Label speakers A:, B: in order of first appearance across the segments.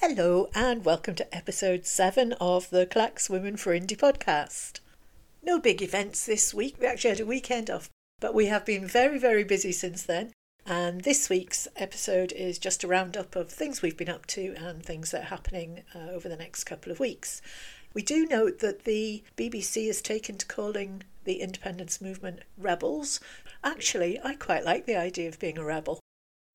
A: Hello, and welcome to episode 7 of the Clacks Women for Indie podcast. No big events this week. We actually had a weekend off, but we have been very, very busy since then. And this week's episode is just a roundup of things we've been up to and things that are happening uh, over the next couple of weeks. We do note that the BBC has taken to calling the independence movement rebels. Actually, I quite like the idea of being a rebel.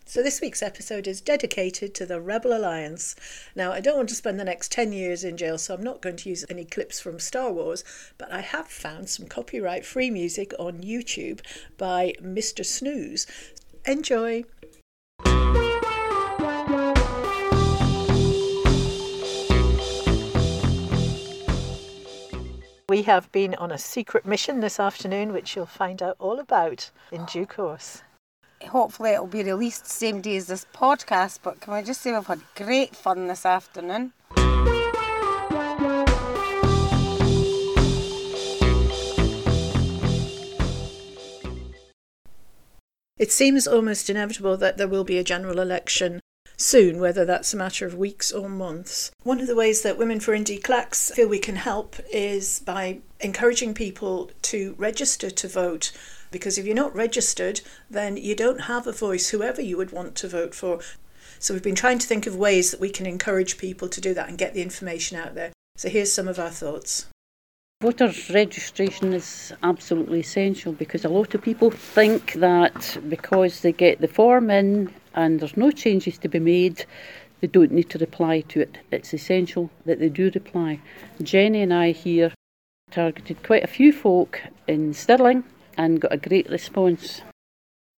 A: So, this week's episode is dedicated to the Rebel Alliance. Now, I don't want to spend the next 10 years in jail, so I'm not going to use any clips from Star Wars, but I have found some copyright free music on YouTube by Mr. Snooze. Enjoy! We have been on a secret mission this afternoon, which you'll find out all about in due course
B: hopefully it'll be released same day as this podcast. But can I just say we've had great fun this afternoon.
A: It seems almost inevitable that there will be a general election soon, whether that's a matter of weeks or months. One of the ways that Women for Indie Clacks feel we can help is by encouraging people to register to vote because if you're not registered, then you don't have a voice, whoever you would want to vote for. So we've been trying to think of ways that we can encourage people to do that and get the information out there. So here's some of our thoughts.
C: Voter registration is absolutely essential because a lot of people think that because they get the form in and there's no changes to be made, they don't need to reply to it. It's essential that they do reply. Jenny and I here targeted quite a few folk in Stirling and got a great response.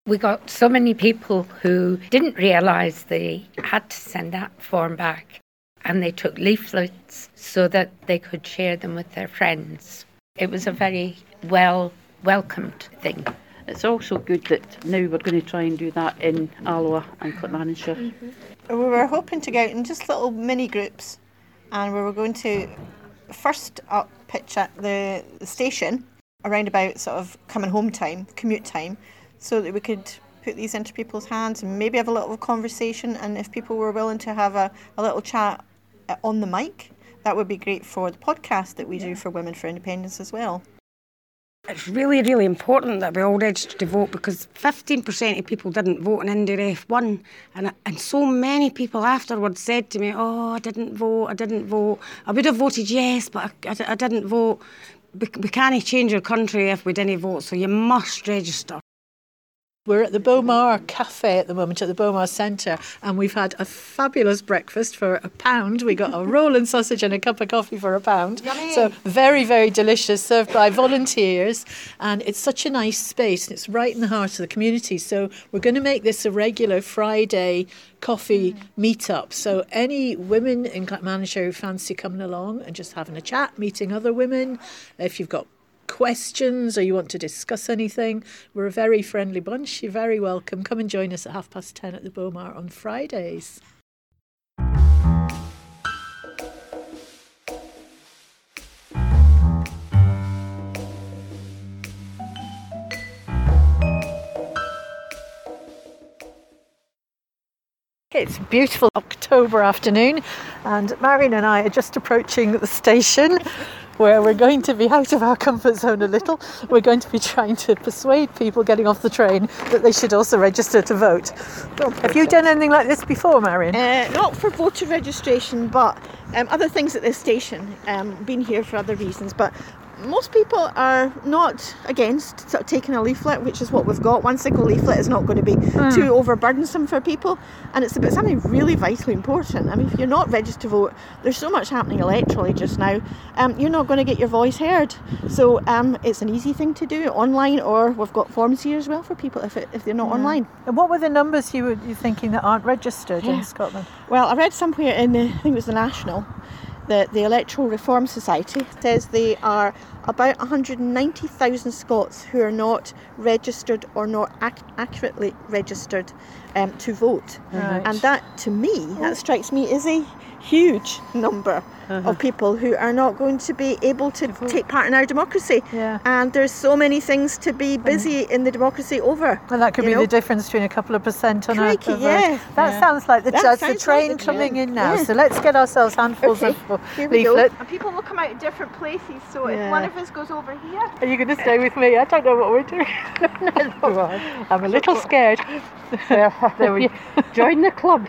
D: We got so many people who didn't realise they had to send that form back and they took leaflets so that they could share them with their friends. It was a very well welcomed thing.
C: It's also good that now we're going to try and do that in Alloa and Clackmannanshire.
E: Mm-hmm. We were hoping to go out in just little mini groups and we were going to first up pitch at the, the station around about sort of coming home time, commute time, so that we could put these into people's hands and maybe have a little conversation. And if people were willing to have a, a little chat Uh, on the mic, that would be great for the podcast that we yeah. do for Women for Independence as well.
B: It's really, really important that we all register to vote because 15% of people didn't vote in IndyRef1. And, uh, and so many people afterwards said to me, Oh, I didn't vote, I didn't vote. I would have voted yes, but I, I, I didn't vote we, we can't change our country if we didn't vote, so you must register.
A: We're at the Bowmar Cafe at the moment at the Bowmar Centre, and we've had a fabulous breakfast for a pound. We got a roll and sausage and a cup of coffee for a pound.
B: Yummy.
A: So very, very delicious, served by volunteers, and it's such a nice space. And it's right in the heart of the community. So we're going to make this a regular Friday coffee mm. meetup. So any women in Clackmannanshire who fancy coming along and just having a chat, meeting other women, if you've got questions or you want to discuss anything, we're a very friendly bunch. You're very welcome. Come and join us at half past ten at the Bowmar on Fridays. It's a beautiful October afternoon, and Marion and I are just approaching the station where we're going to be out of our comfort zone a little. We're going to be trying to persuade people getting off the train that they should also register to vote. Have you done anything like this before, Marion?
E: Uh, not for voter registration, but um, other things at this station. Um, been here for other reasons, but most people are not against sort of taking a leaflet, which is what we've got. One single leaflet is not going to be mm. too overburdensome for people, and it's about something really vitally important. I mean, if you're not registered to vote, there's so much happening electorally just now. Um, you're not going to get your voice heard, so um, it's an easy thing to do online, or we've got forms here as well for people if, it, if they're not online.
A: And what were the numbers you were you thinking that aren't registered yeah. in Scotland?
E: Well, I read somewhere in the, I think it was the National the, the Electoral Reform Society says they are about 190,000 Scots who are not registered or not ac- accurately registered. um, to vote.
F: Right.
E: And that, to me, that strikes me as a huge number
F: Uh-huh.
E: of people who are not going to be able to take part in our democracy.
F: Yeah.
E: And there's so many things to be busy in the democracy over.
F: Well, that could be
E: know?
F: the difference between a couple of percent on
E: Crikey,
F: a, a vote.
E: yeah.
F: That
E: Yeah.
F: sounds like the,
E: That
F: that's the
E: sounds like
F: train
E: the
F: coming
E: train.
F: in now.
E: Yeah.
F: So let's get ourselves handfuls
E: Okay,
F: of
E: here
F: leaflet.
E: And people will come out at different places. So
F: Yeah.
E: if one of us goes over here,
F: Are you going to stay with me? I don't know what we're doing. I'm a little scared. there we
G: Join the club.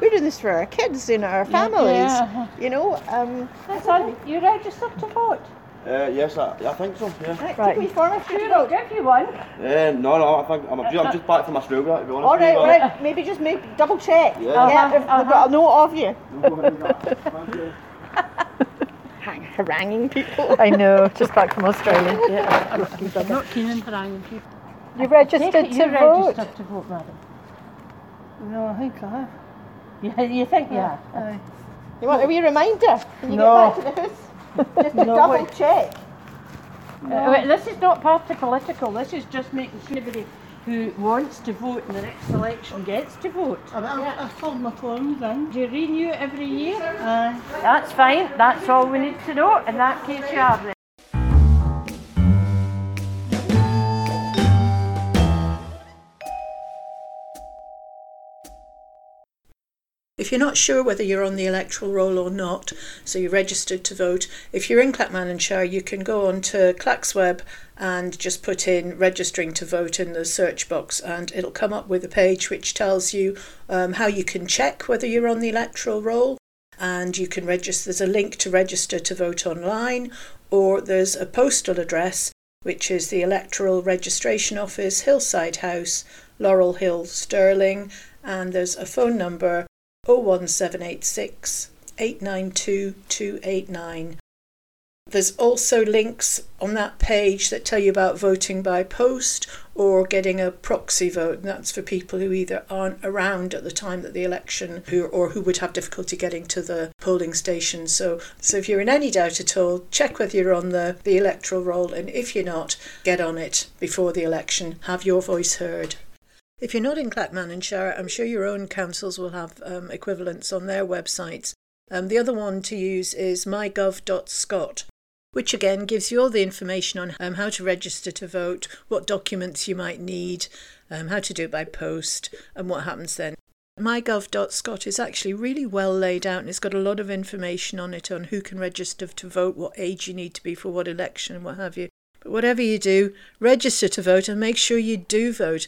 E: We're doing this for our kids and our families.
G: yeah.
E: You know, um,
G: That's on. You registered to vote?
H: Uh, yes, I, I think so. Yeah.
E: right,
F: Right.
E: take me forward for
G: Sure, I'll give you one.
H: Uh, no, no, I think I'm, I'm just back from Australia. To be honest.
E: All right,
H: with
E: all right. Maybe just maybe double check.
H: Yeah.
E: Yeah,
G: Uh-huh,
E: if they've got a note of you.
H: Thank you.
E: Hang, haranguing people.
F: I know, just back from Australia.
G: I'm not keen on haranguing people.
F: You registered
G: Take it
F: to
G: you
F: vote.
G: registered to vote, madam. No, I think I have. Yeah, you think you have?
E: You want a wee reminder when you
F: No.
E: get back to the house? Just to
G: No,
E: double
G: wait.
E: check.
G: Uh, this is not party political. This is just making sure everybody who wants to vote in the next election gets to vote.
I: I, I filled my forms in.
G: Do you renew it every year?
I: Aye.
G: That's fine. That's all we need to know. In that case, you have it.
F: If you're not sure whether you're on the electoral roll or not, so you're registered to vote, if you're in Clackmannanshire, you can go on to ClacksWeb and just put in registering to vote in the search box, and it'll come up with a page which tells you um, how you can check whether you're on the electoral roll. And you can register, there's a link to register to vote online, or there's a postal address, which is the Electoral Registration Office, Hillside House, Laurel Hill, Stirling, and there's a phone number 01786 892 289. There's also links on that page that tell you about voting by post or getting a proxy vote, and that's for people who either aren't around at the time that the election who or who would have difficulty getting to the polling station. So so if you're in any doubt at all, check whether you're on the, the electoral roll and if you're not, get on it before the election. Have your voice heard. If you're not in Clackmannanshire, I'm sure your own councils will have um, equivalents on their websites. Um, the other one to use is mygov.scot, which again gives you all the information on um, how to register to vote, what documents you might need, um, how to do it by post, and what happens then. MyGov.scot is actually really well laid out and it's got a lot of information on it on who can register to vote, what age you need to be for what election, and what have you. But whatever you do, register to vote and make sure you do vote.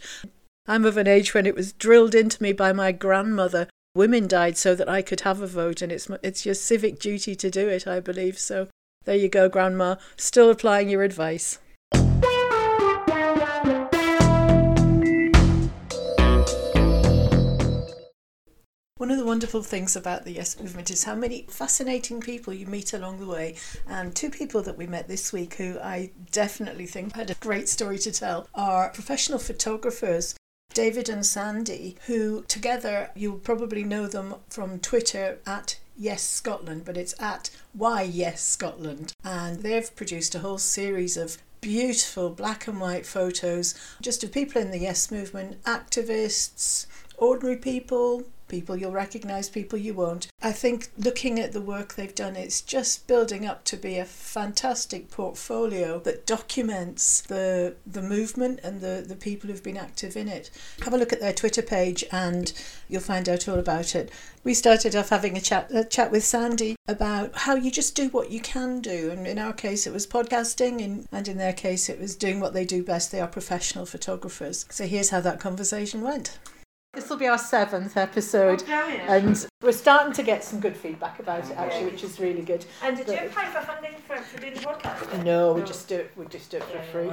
F: I'm of an age when it was drilled into me by my grandmother. Women died so that I could have a vote, and it's it's your civic duty to do it, I believe. So there you go, Grandma. Still applying your advice. One of the wonderful things about the Yes Movement is how many fascinating people you meet along the way. And two people that we met this week who I definitely think had a great story to tell are professional photographers. David and Sandy, who together you'll probably know them from Twitter at Yes Scotland, but it's at Why Yes Scotland. And they've produced a whole series of beautiful black and white photos just of people in the Yes movement, activists, ordinary people, people you'll recognise, people you won't. I think looking at the work they've done, it's just building up to be a fantastic portfolio that documents the the movement and the, the people who've been active in it. Have a look at their Twitter page and you'll find out all about it. We started off having a chat a chat with Sandy about how you just do what you can do. And in our case it was podcasting and, and in their case it was doing what they do best. They are professional photographers. So here's how that conversation went. This will be our seventh episode, oh, and we're starting to get some good feedback about it actually, which is really good.
J: And did you apply for funding for, for doing the podcast?
F: No, we just do it. We just do it for free.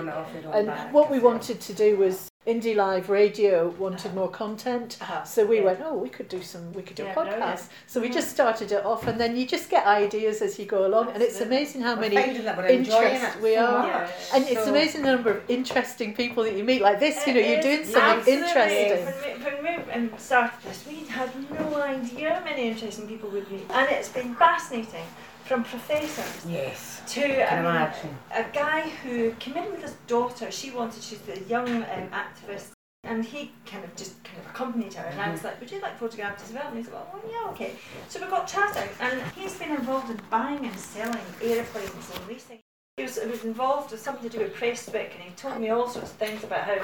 F: And what we wanted to do was Indie Live Radio wanted uh-huh. more content, uh-huh. so we went, oh, we could do some, we could do a
J: Yeah,
F: podcast.
J: brilliant.
F: So we mm-hmm. just started it off, and then you just get ideas as you go along, and it's amazing how many
B: finding that we're enjoying
F: interests
B: it
F: we
B: so
F: are,
J: much.
F: and it's
B: So-
F: amazing the number of interesting people that you meet. Like this, you know,
J: It
F: you're doing something
J: absolutely-
F: interesting.
J: When we, when we started this, we had no idea how many interesting people we'd meet, and it's been fascinating. From professors
B: Yes.
J: to um,
B: imagine.
J: a guy who came in with his daughter. She wanted, she's a young um, activist And he kind of just kind of accompanied her, and I was like, "Would you like photographs as well?" And he's like, "Well, yeah, okay." So we got chatting, and he's been involved in buying and selling airplanes and leasing. He was, he was involved with something to do with press Prestwick, and he told me all sorts of things about how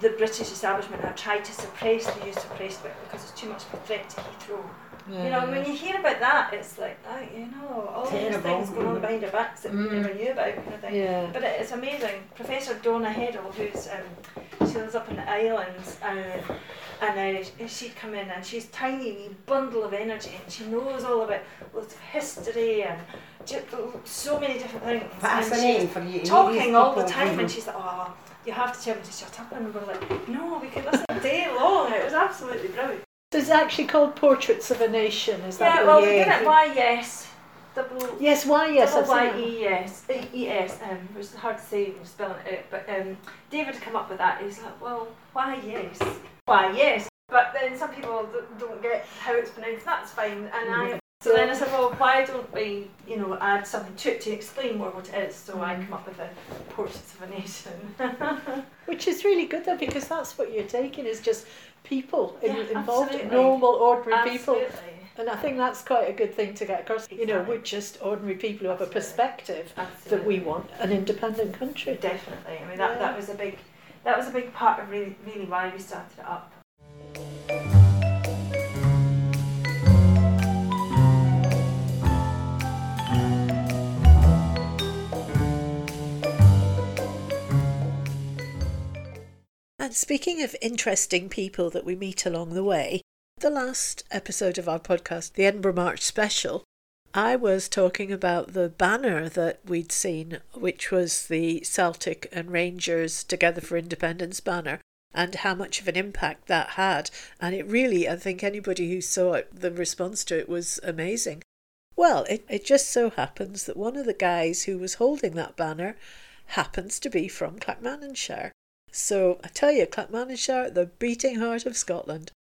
J: the British establishment have tried to suppress the use of press Prestwick because it's too much of a threat to Heathrow. You know, when you hear about that, it's like, oh, you know, all these things going on behind our backs that we never knew about, kind of thing.
A: Yeah.
J: But it- it's amazing. Professor Donna Heddle, who's um, she lives up in the islands, uh, and uh, she'd come in and she's tiny wee bundle of energy, and she knows all about lots of history and so many different things.
B: Fascinating for you to
J: she's
B: meet
J: talking all the time,
B: Mhm.
J: and she's like, oh, you have to tell me to shut up, and we're like, no, we could listen day long. It was absolutely brilliant.
A: So it's actually called Portraits of a Nation, is that
J: Yeah, well,
A: you-
J: we did it Y yes. Double
A: Yes, why yes,
J: double
A: I've
J: Y. E S E S. Um, it was hard to say when spelling it out, but um, David had come up with that. He's like, well, why yes, why yes. But then some people don't get how it's pronounced. That's fine, and I. So then I said, well, why don't we, you know, add something to it to explain more what it is? So I come up with the portraits of a nation.
A: Which is really good though, because that's what you're taking is just people
J: Yeah,
A: involved,
J: absolutely.
A: normal, ordinary people. And I think that's quite a good thing to get across. You know, we're just ordinary people who have a perspective that we want an independent country.
J: Definitely. I mean, that,
A: Yeah.
J: that was a big, that was a big part of really, really why we started it up.
A: And speaking of interesting people that we meet along the way, the last episode of our podcast, the Edinburgh March special, I was talking about the banner that we'd seen, which was the Celtic and Rangers Together for Independence banner, and how much of an impact that had. And it really, I think anybody who saw it, the response to it was amazing. Well, it, it just so happens that one of the guys who was holding that banner happens to be from Clackmannanshire. So I tell you, Clackmannanshire, the beating heart of Scotland.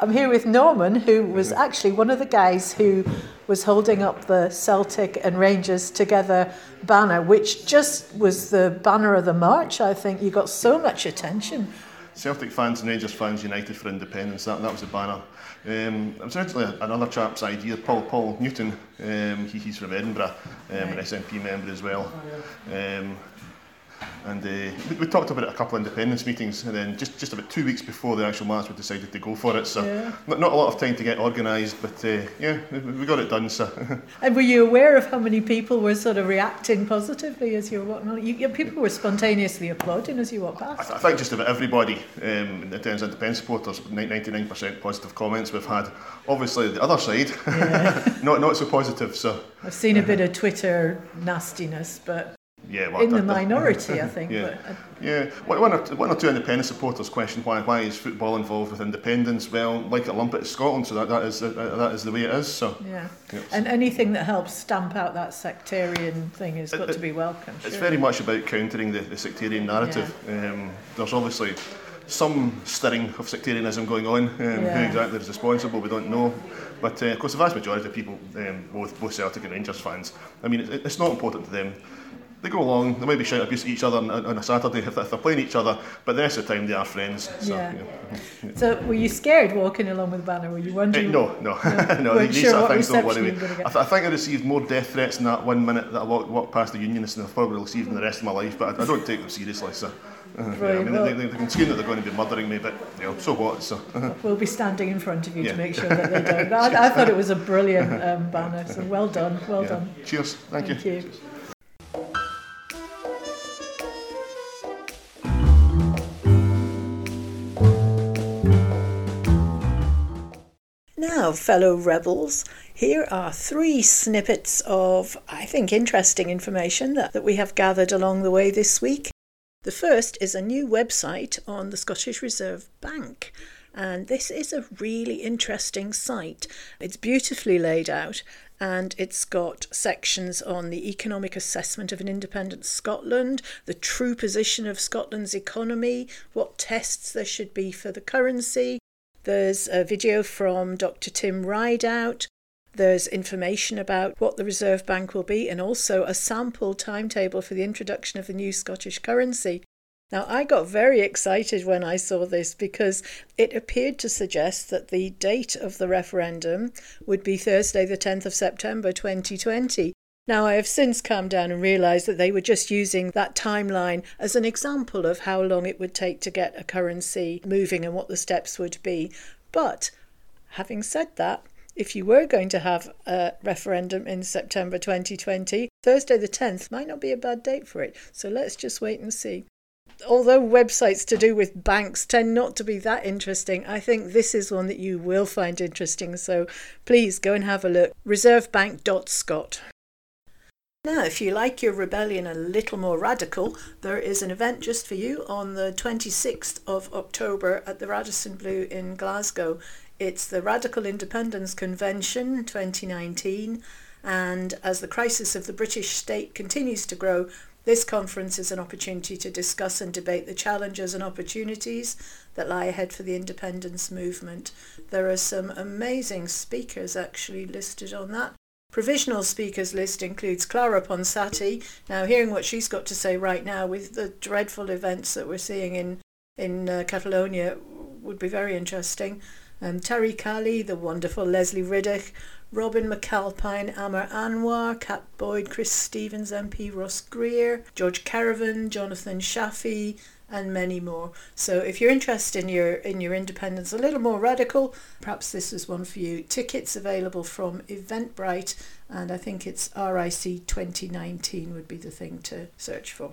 A: I'm here with Norman, who was actually one of the guys who was holding up the Celtic and Rangers together banner, which just was the banner of the march. I think you got so much attention.
K: Celtic fans and Rangers fans united for independence. That, that was the banner. Um, it was originally another chap's idea, Paul Paul Newton. Um, he, he's from Edinburgh, um, an SNP member as well. Um, and uh, we, we talked about it at a couple of independence meetings, and then just, just about two weeks before the actual march, we decided to go for it. So
A: Yeah.
K: not, not a lot of time to get organised, but uh, yeah, we, we got it done. So
A: And were you aware of how many people were sort of reacting positively as you were walking? You, people were spontaneously applauding as you walked
K: I,
A: past.
K: th- I think just about everybody um, in terms of independence supporters, 99% positive comments we've had. Obviously, the other side, not not so positive. So
A: I've seen a bit of Twitter nastiness, but
K: yeah, well,
A: in the
K: that- that-
A: minority, I think.
K: Yeah.
A: But uh,
K: Yeah, one or, two, one or two independent supporters question why why is football involved with independence? Well, like a lump it is Scotland, so that, that is that is the way it is. So
A: yeah,
K: Yeah.
A: and anything that helps stamp out that sectarian thing has got
K: It-
A: to be welcome.
K: it's
A: sure.
K: very much about countering the, the sectarian narrative. Um, there's obviously some stirring of sectarianism going on. Um, Who exactly is responsible, we don't know. But uh, of course, the vast majority of people, um, both both Celtic and Rangers fans, I mean, it, it's not important to them. They go along, they maybe shout abuse at each other on, on a Saturday if, if they're playing each other, but the rest of the time they are friends. So,
A: Yeah.
K: yeah.
A: So, were you scared walking along with the banner? Were you wondering?
K: no, no, no.
A: weren't
K: these
A: sure
K: sort of things don't worry me.
A: you were gonna get.
K: I, th- I think I received more death threats in that one minute that I walked, walked past the unionists than I've probably received in the rest of my life. But I, I don't take them seriously. So, uh, yeah, I mean,
A: well-
K: they, they, they can scream that they're going to be murdering me, but you know, so what? So,
A: We'll be standing in front of you
K: Yeah.
A: to make sure that they don't. I, I thought it was a brilliant um, banner. So well done, well
K: yeah.
A: done.
K: Cheers. Thank,
A: Thank
K: you.
A: you. Fellow rebels, here are three snippets of, I think, interesting information that, that we have gathered along the way this week. The first is a new website on the Scottish Reserve Bank. And this is a really interesting site. It's beautifully laid out and it's got sections on the economic assessment of an independent Scotland, the true position of Scotland's economy, what tests there should be for the currency. There's a video from Dr. Tim Rideout. There's information about what the Reserve Bank will be and also a sample timetable for the introduction of the new Scottish currency.
F: Now, I got very excited when I saw this because it appeared to suggest that the date of the referendum would be Thursday, the 10th of September 2020. Now, I have since calmed down and realised that they were just using that timeline as an example of how long it would take to get a currency moving and what the steps would be. But having said that, if you were going to have a referendum in September 2020, Thursday the 10th might not be a bad date for it. So let's just wait and see although websites to do with banks tend not to be that interesting, I think this is one that you will find interesting. So please go and have a look. Reservebank.scot. Now, if you like your rebellion a little more radical, there is an event just for you on the 26th of October at the Radisson Blu in Glasgow. It's the Radical Independence Convention 2019, and as the crisis of the British state continues to grow, this conference is an opportunity to discuss and debate the challenges and opportunities that lie ahead for the independence movement. There are some amazing speakers actually listed on that. Provisional speakers list includes Clara Ponsati. Now, hearing what she's got to say right now with the dreadful events that we're seeing in in uh, Catalonia would be very interesting. Um, Tariq Ali, the wonderful Lesley Riddoch, Robin McAlpine, Aamer Anwar, Cat Boyd, Chris Stephens MP, Ross Greer, George Kerevan, Jonathan Shafi, and many more. So if you're interested in your in your independence a little more radical, perhaps this is one for you. Tickets available from Eventbrite and I think it's RIC 2019 would be the thing to search for.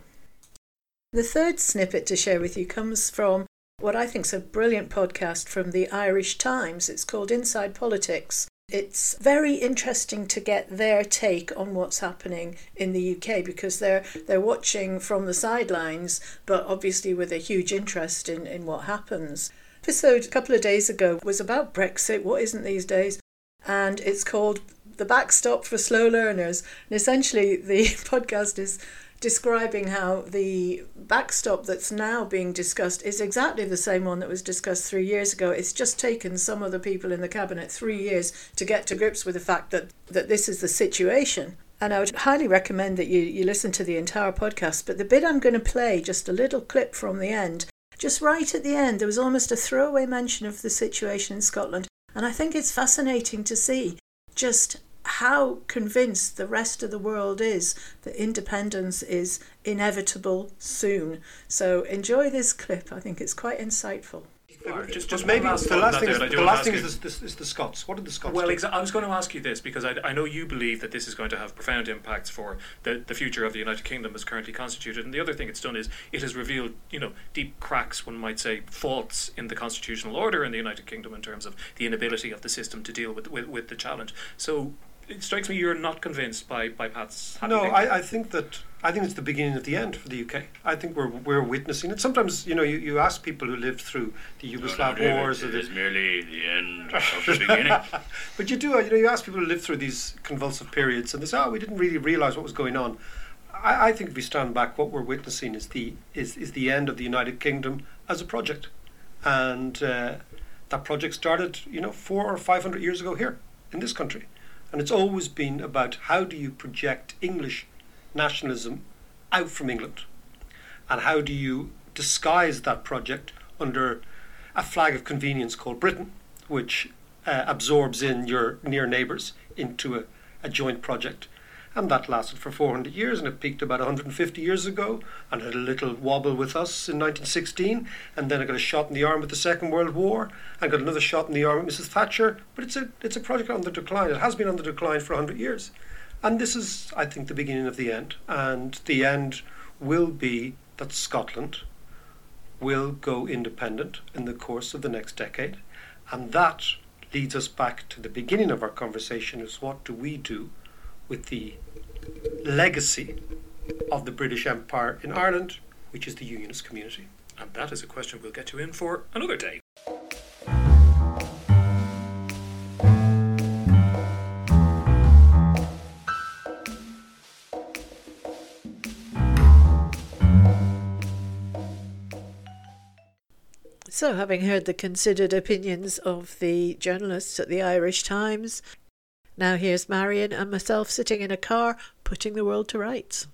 F: The third snippet to share with you comes from what I think is a brilliant podcast from the Irish Times. It's called Inside Politics. It's very interesting to get their take on what's happening in the UK because they're they're watching from the sidelines, but obviously with a huge interest in, in what happens. Episode a couple of days ago was about Brexit, what isn't these days, and it's called The Backstop for Slow Learners. And essentially the podcast is describing how the backstop that's now being discussed is exactly the same one that was discussed three years ago. It's just taken some of the people in the cabinet three years to get to grips with the fact that, that this is the situation. And I would highly recommend that you, you listen to the entire podcast. But the bit I'm going to play, just a little clip from the end, just right at the end, there was almost a throwaway mention of the situation in Scotland. And I think it's fascinating to see just how convinced the rest of the world is that independence is inevitable soon. So enjoy this clip. I think it's quite insightful.
L: Just, just maybe the last thing, is, the, last thing is, the, is the Scots. What did the Scots
M: well. Exa- I was going to ask you this because I, I know you believe that this is going to have profound impacts for the, the future of the United Kingdom as currently constituted. And the other thing it's done is it has revealed, you know, deep cracks, one might say, faults in the constitutional order in the United Kingdom in terms of the inability of the system to deal with, with, with the challenge. So it strikes me you're not convinced by, by Pat's.
L: No, I, I think that I think it's the beginning of the end for the UK. I think we're we're witnessing it. Sometimes you know you, you ask people who lived through the Yugoslav
N: no, no,
L: wars.
N: It is merely the end of the beginning.
L: but you do you know you ask people who lived through these convulsive periods, and they say, "Oh, we didn't really realise what was going on." I, I think if we stand back, what we're witnessing is the is is the end of the United Kingdom as a project, and uh, that project started you know four or five hundred years ago here in this country and it's always been about how do you project English nationalism out from England? And how do you disguise that project under a flag of convenience called Britain, which uh, absorbs in your near neighbours into a, a joint project and that lasted for 400 years and it peaked about 150 years ago and had a little wobble with us in 1916 and then it got a shot in the arm with the Second World War and got another shot in the arm with Mrs Thatcher but it's a, it's a project on the decline it has been on the decline for 100 years. And this is I think the beginning of the end and the end will be that Scotland will go independent in the course of the next decade and that leads us back to the beginning of our conversation is what do we do with the legacy of the British Empire in Ireland, which is the Unionist community?
M: And that is a question we'll get you in for another day.
F: So, having heard the considered opinions of the journalists at the Irish Times, now here's Marion and myself sitting in a car putting the world to rights.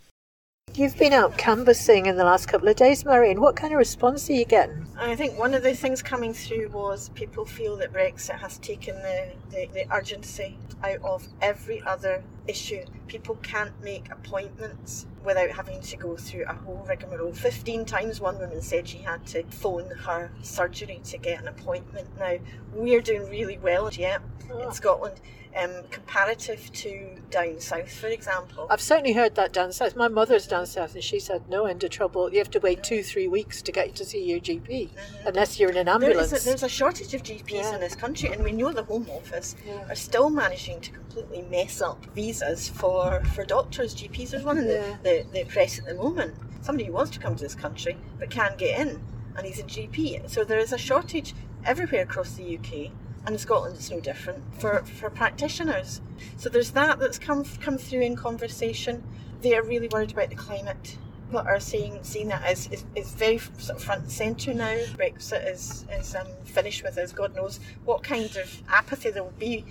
A: You've been out canvassing in the last couple of days, Marion. What kind of response are you getting?
E: I think one of the things coming through was people feel that Brexit has taken the, the, the urgency out of every other issue. People can't make appointments without having to go through a whole rigmarole. 15 times one woman said she had to phone her surgery to get an appointment. Now, we're doing really well yet in Scotland. Um, comparative to down south, for example.
A: I've certainly heard that down south. My mother's down south, and she said no end of trouble. You have to wait two, three weeks to get to see your GP, unless you're in an ambulance.
E: is a, there's a shortage of GPs in this country, and we know the Home Office are still managing to completely mess up visas for, for doctors, GPs. There's one in the, the, the press at the moment. Somebody who wants to come to this country but can't get in, and he's a GP. So there is a shortage everywhere across the UK. And in Scotland, it's no different for, for practitioners. So there's that that's come come through in conversation. They are really worried about the climate. People are seeing seeing that as is, is very sort of front and centre now. Brexit is is um, finished with us. God knows what kind of apathy there will be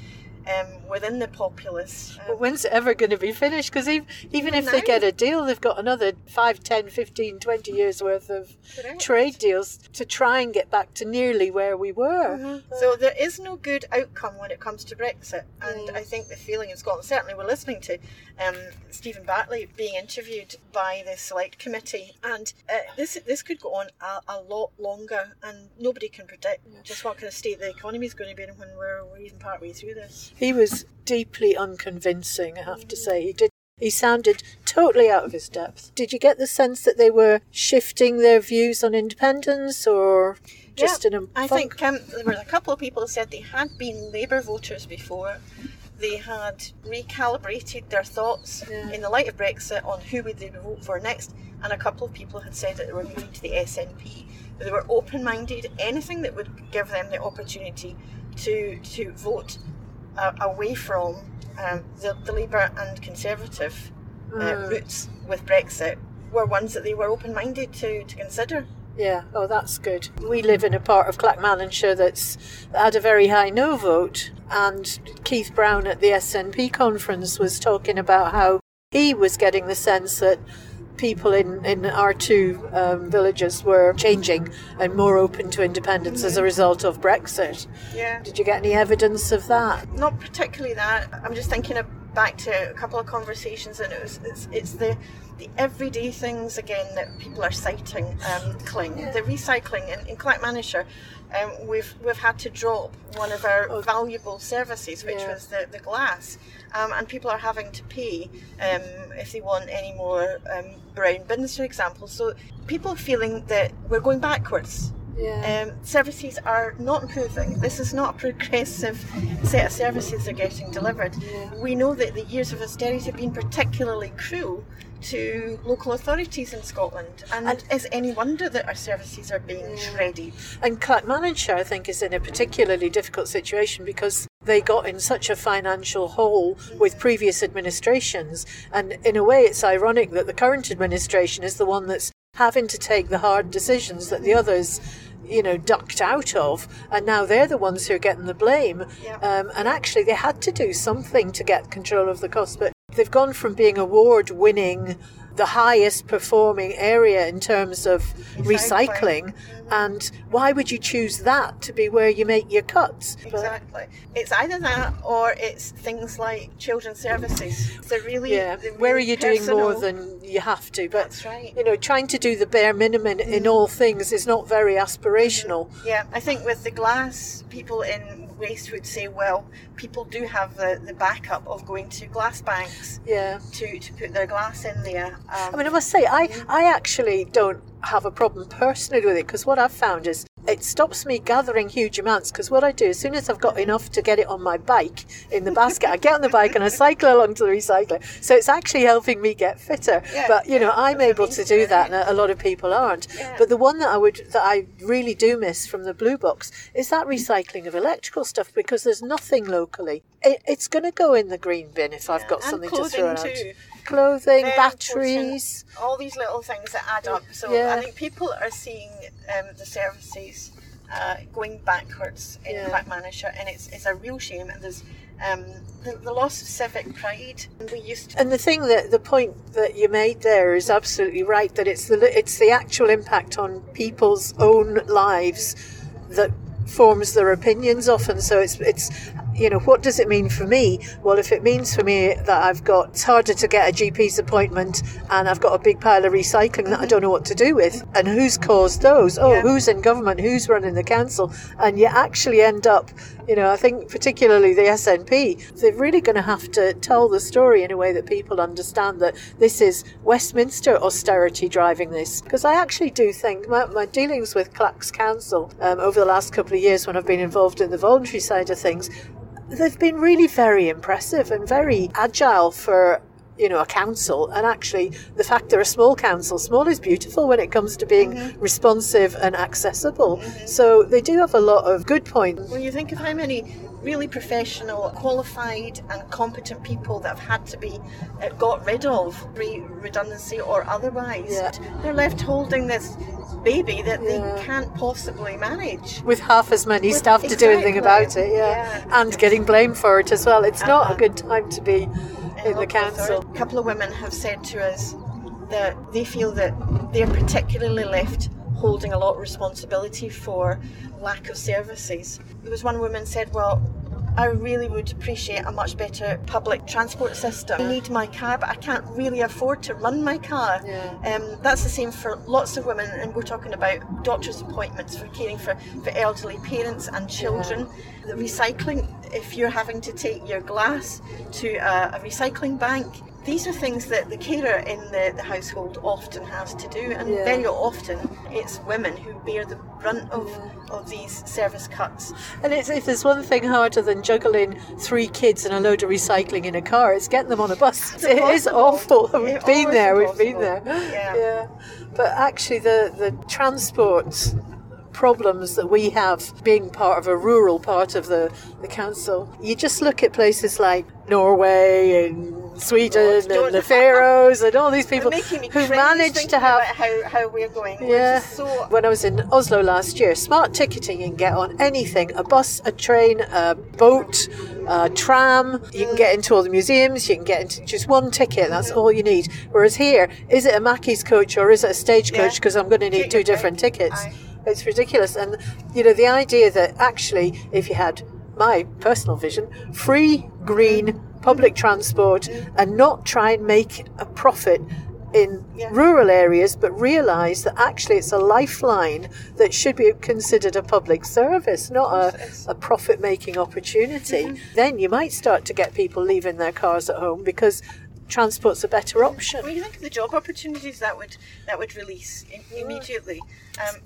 E: um, within the populace. Um,
A: But when's it ever going to be finished? Because even, even if they get a deal, they've got another 5, 10, 15, 20 years worth of
E: Correct.
A: trade deals to try and get back to nearly where we were.
E: So there is no good outcome when it comes to Brexit, and I think the feeling in Scotland. Certainly, we're listening to um, Stephen Barclay being interviewed by the Select Committee, and uh, this this could go on a, a lot longer, and nobody can predict just what kind of state the economy is going to be in when we're, we're even part way through this.
A: He was deeply unconvincing, I have to say. He did. He sounded totally out of his depth. Did you get the sense that they were shifting their views on independence, or just
E: yeah,
A: in a
E: I
A: funk?
E: think um, there were a couple of people who said they had been Labour voters before. They had recalibrated their thoughts in the light of Brexit on who would they vote for next, and a couple of people had said that they were moving to the SNP. They were open-minded. Anything that would give them the opportunity to to vote uh, away from um, the, the Labour and Conservative uh,
A: Mm.
E: routes with Brexit were ones that they were open-minded to, to consider.
A: Yeah, oh, that's good. We live in a part of Clackmannanshire that's had a very high no vote, and Keith Brown at the SNP conference was talking about how he was getting the sense that people in, in our two um, villages were changing and more open to independence as a result of Brexit.
E: Yeah.
A: Did you get any evidence of that?
E: Not particularly that. I'm just thinking of back to a couple of conversations, and it was it's, it's the the everyday things again that people are citing. Um, cling, the recycling in, in Clackmannanshire. Um, we've we've had to drop one of our valuable services, which
A: Yeah.
E: was the, the glass, um, and people are having to pay um, if they want any more um, brown bins, for example. So people feeling that we're going backwards.
A: Yeah.
E: Um, services are not improving. This is not a progressive set of services they're getting delivered. We know that the years of austerity have been particularly cruel to local authorities in Scotland, and, is it any wonder that our services are being shredded?
A: And Clackmannanshire, I think, is in a particularly difficult situation because they got in such a financial hole with previous administrations. And in a way, it's ironic that the current administration is the one that's having to take the hard decisions that the others. You know, ducked out of, and now they're the ones who are getting the blame. Um, and actually, they had to do something to get control of the cost but they've gone from being award winning the highest performing area in terms of recycling. And why would you choose that to be where you make your cuts? But-
E: Exactly. It's either that or it's things like children's services. They're really
A: yeah,
E: they're
A: where are
E: really
A: you doing more than you have to? But
E: That's right.
A: you know, trying to do the bare minimum in all things is not very aspirational.
E: Yeah, I think with the glass, people in waste would say, well, people do have the, the backup of going to glass banks
A: Yeah.
E: to, to put their glass in there. Um,
A: I mean, I must say, I, I actually don't have a problem personally with it because what I've found is it stops me gathering huge amounts because what I do, as soon as I've got enough to get it on my bike in the basket, I get on the bike and I cycle along to the recycler. So it's actually helping me get fitter.
E: Yeah,
A: but, you know, I'm able to do that and a lot of people aren't. But the one that I would, that I really do miss from the blue box is that recycling of electrical stuff because there's nothing locally. It, it's going to go in the green bin if I've got
E: and
A: something to throw out.
E: too.
A: Clothing,
E: Very
A: batteries.
E: important. all these little things that add up. So
A: Yeah.
E: I think people are seeing um, the services uh, going backwards in
A: Yeah.
E: Clackmannanshire, and it's it's a real shame. And there's um, the, the loss of civic pride. We used to
A: And the thing that the point that you made there is absolutely right. That it's the it's the actual impact on people's own lives that forms their opinions often. So it's it's you know what does it mean for me? Well, if it means for me that I've got it's harder to get a GP's appointment and I've got a big pile of recycling that I don't know what to do with, and who's caused those? Oh, who's in government? Who's running the council? And you actually end up, you know, I think particularly the SNP, they're really going to have to tell the story in a way that people understand that this is Westminster austerity driving this. Because I actually do think my, my dealings with Clacks Council um, over the last couple of years when I've been involved in the voluntary side of things, they've been really very impressive and very agile for you know a council and actually the fact they're a small council small is beautiful when it comes to being mm-hmm. responsive and accessible mm-hmm. so they do have a lot of good points
E: When you think of how many really professional, qualified, and competent people that have had to be uh, got rid of, re- redundancy or otherwise,
A: Yeah.
E: they're left holding this baby that
A: Yeah.
E: they can't possibly manage.
A: with half as many
E: With-
A: staff to do anything about it yeah. and getting blamed for it as well it's not a uh-huh. good time to be in the council
E: A couple of women have said to us that they feel that they're particularly left holding a lot of responsibility for lack of services. There was one woman said, "Well, I really would appreciate a much better public transport system. I need my car, but I can't really afford to run my car. Um, that's the same for lots of women, and we're talking about doctor's appointments for caring for, for elderly parents and children. The recycling, if you're having to take your glass to a, a recycling bank, these are things that the carer in the, the household often has to do, and
A: Yeah.
E: very often it's women who bear the brunt of, of these service cuts.
A: And it's, if there's one thing harder than juggling three kids and a load of recycling in a car, it's getting them on a bus.
E: It's
A: It is
E: impossible.
A: awful. We've
E: It
A: been there. We've been there.
E: Yeah.
A: yeah. But actually, the the transport problems that we have being part of a rural part of the, the council you just look at places like norway and sweden and the faroes and all these people
E: You're making me
A: who managed to have
E: about how, how we're going. We're
A: yeah.
E: so
A: When I was in Oslo last year, smart ticketing, you can get on anything a bus, a train, a boat, a tram. You can get into all the museums, you can get into just one ticket, that's all you need. Whereas here, is it a Mackie's coach or is it a stagecoach? Because I'm going to need two different tickets. It's ridiculous. And, you know, the idea that actually, if you had my personal vision, free, green, public transport, and not try and make a profit in rural areas, but realise that actually it's a lifeline that should be considered a public service, not a, a profit making opportunity. Mm-hmm. Then you might start to get people leaving their cars at home because transport's a better option.
E: When you think of the job opportunities that would that would release in, immediately, um,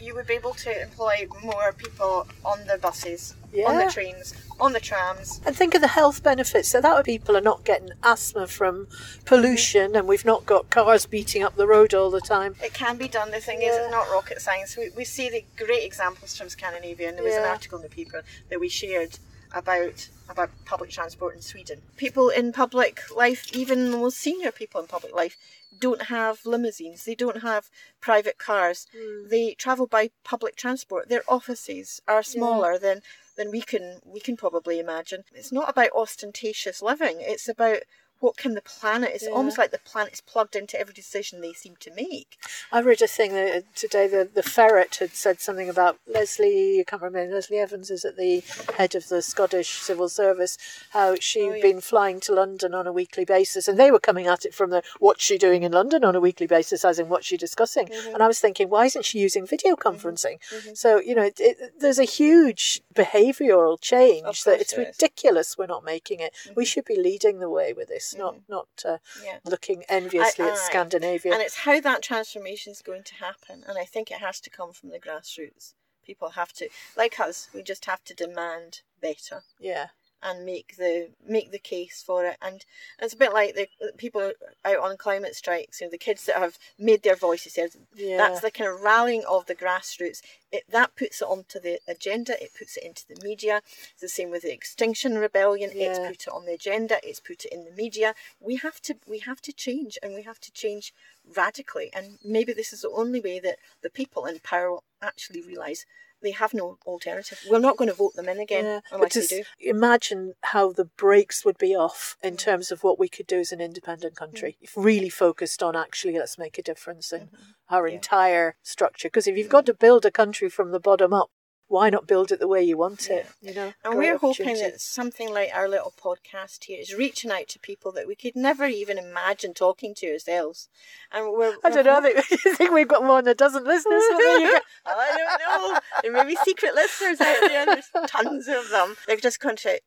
E: you would be able to employ more people on the buses, on the trains, on the trams.
A: And think of the health benefits. So that way people are not getting asthma from pollution and we've not got cars beating up the road all the time.
E: It can be done. The thing is, it's not rocket science. We, we see the great examples from Scandinavia, and there was an article in the paper that we shared about about public transport in Sweden. People in public life, even the most senior people in public life, don't have limousines. They don't have private cars. Hmm. They travel by public transport. Their offices are smaller than than we can we can probably imagine. It's not about ostentatious living. It's about what can the planet? It's
A: Yeah.
E: almost like the planet is plugged into every decision they seem to make.
A: I read a thing that, uh, today. The the ferret had said something about Leslie. I can't remember. Leslie Evans is at the head of the Scottish Civil Service. How she'd oh, been flying to London on a weekly basis, and they were coming at it from the what's she doing in London on a weekly basis, as in what's she discussing. Mm-hmm. And I was thinking, why isn't she using video mm-hmm. conferencing? Mm-hmm. So you know, it, it, there's a huge behavioural change that it's ridiculous we're not making it. We should be leading the way with this, not not uh,
E: Yeah.
A: looking enviously
E: I-
A: at
E: aye.
A: Scandinavia.
E: And it's how that transformation is going to happen. And I think it has to come from the grassroots. People have to, like us, we just have to demand better
A: yeah.
E: And make the make the case for it. And it's a bit like the people out on climate strikes, you know, the kids that have made their voices heard.
A: Yeah.
E: That's the kind of rallying of the grassroots. It, that puts it onto the agenda. It puts it into the media. It's the same with the Extinction Rebellion.
A: Yeah.
E: It's put it on the agenda. It's put it in the media. We have to we have to change, and we have to change radically. And maybe this is the only way that the people in power will actually realise they have no alternative. We're not going to vote them in again
A: Yeah,
E: unless they do.
A: imagine how the brakes would be off in mm. terms of what we could do as an independent country. Mm. If really focused on actually let's make a difference in mm-hmm. our entire structure. Because if you've got to build a country from the bottom up, why not build it the way you want it? You know,
E: And we're hoping that something like our little podcast here is reaching out to people that we could never even imagine talking to ourselves. And we're,
A: I don't know. I think, we've got more than a dozen listeners. but there you go.
E: Oh, I don't know. There may be secret listeners out there. There's tons of them. They're just going to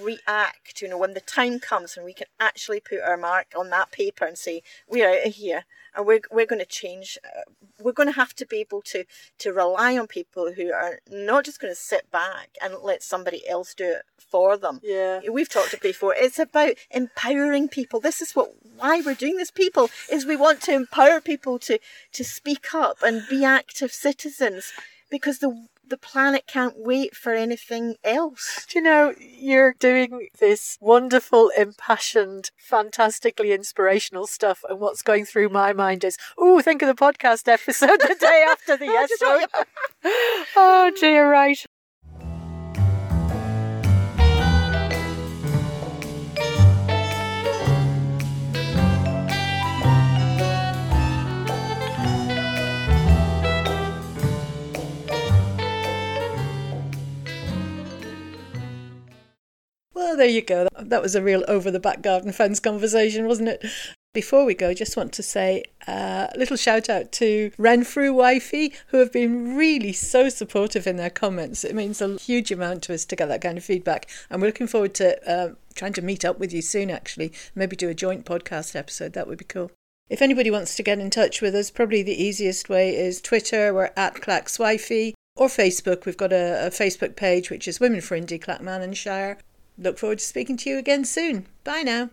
E: react, you know, when the time comes when we can actually put our mark on that paper and say, we're out of here and we're, we're going to change. Uh, we're going to have to be able to, to rely on people who are not just going to sit back and let somebody else do it for them.
A: Yeah.
E: We've talked about before. It's about empowering people. This is what why we're doing this. People is we want to empower people to to speak up and be active citizens because the the planet can't wait for anything else.
A: Do you know, you're doing this wonderful, impassioned, fantastically inspirational stuff, and what's going through my mind is, oh, think of the podcast episode the day after the yes oh, dear, right. There you go. That was a real over the back garden fence conversation, wasn't it? Before we go, just want to say a little shout out to Renfrew WFI, who have been really so supportive in their comments. It means a huge amount to us to get that kind of feedback. And we're looking forward to uh, trying to meet up with you soon, actually. Maybe do a joint podcast episode. That would be cool. If anybody wants to get in touch with us, probably the easiest way is Twitter. We're at ClacksWFI. Or Facebook. We've got a, a Facebook page, which is Women for Indy Shire. Look forward to speaking to you again soon. Bye now.